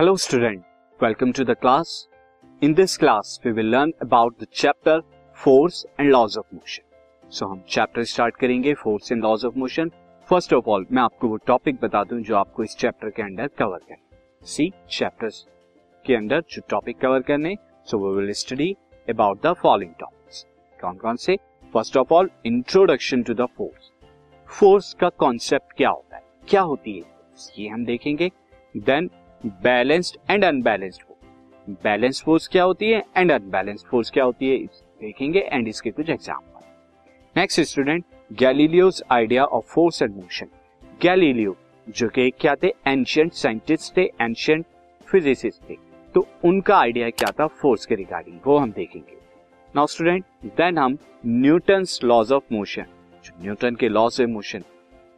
Hello student, welcome to the class. In this class we will learn about the chapter force and laws of motion. So हम chapter start करेंगे force and laws of motion first of all मैं आपको वो topic बता दूँ जो आपको इस चैप्टर के अंदर कवर करना सी चैप्टर्स के अंदर जो टॉपिक कवर करने so we will study about the following topics कौन कौन से? First of all introduction to the force force का कॉन्सेप्ट क्या होता है? क्या होती है? ये हम देखेंगे। Then balanced and unbalanced force balance force क्या होती है एंड अनबैलेंस्ड फोर्स क्या होती है? देखेंगे एंड इसके कुछ example next student Galileo's idea of force and motion Galileo जो कि क्या थे? एंशियंट साइंटिस्ट थे एंशियंट फिजिसिस्ट थे। तो उनका आइडिया क्या था? फोर्स के रिगार्डिंग वो हम देखेंगे। नाउ स्टूडेंट देन हम Newton's laws of motion Newton के लॉज ऑफ़ मोशन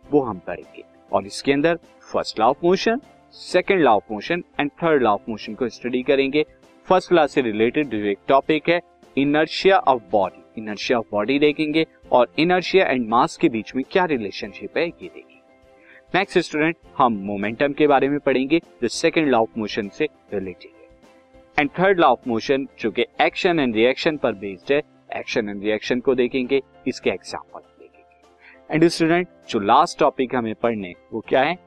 वो हम पढ़ेंगे। और इसके अंदर first law of motion second law of motion and third law of motion को स्टडी करेंगे। फ़र्स्ट लॉ से रिलेटेड जो एक टॉपिक है inertia of body inertia of body देखेंगे और इनर्शिया एंड मास के बीच में क्या रिलेशनशिप है, ये देखेंगे। नेक्स्ट स्टूडेंट हम मोमेंटम के बारे में पढ़ेंगे, जो सेकेंड लॉ ऑफ़ मोशन से रिलेटेड है। And third law of motion जो कि एक्शन एंड रिएक्शन पर बेस्ड है एक्शन एंड रिएक्शन को देखेंगे, इसके एग्ज़ाम्पल देखेंगे। एंड स्टूडेंट जो लास्ट टॉपिक हमें पढ़ने, वो क्या है?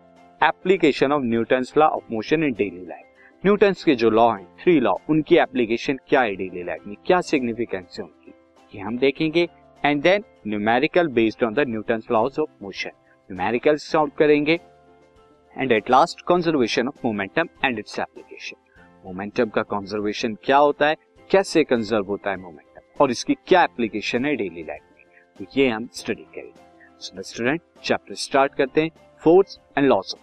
Application of Newton law of motion in daily life Newton के जो लॉ हैं थ्री लॉ उनकी एप्लीकेशन क्या है डेली लाइफ में? क्या सिग्निफिकेंस है उनकी? ये हम देखेंगे। And then numerical based on the Newton laws of motion numerical solve करेंगे। And at last conservation of momentum and its application momentum का कंजर्वेशन क्या होता है? कैसे कंजर्व होता है मोमेंटम और इसकी क्या एप्लीकेशन है डेली लाइफ में? तो ये हम स्टडी करेंगे। स्टूडेंट चैप्टर स्टार्ट करते हैं। Force and laws of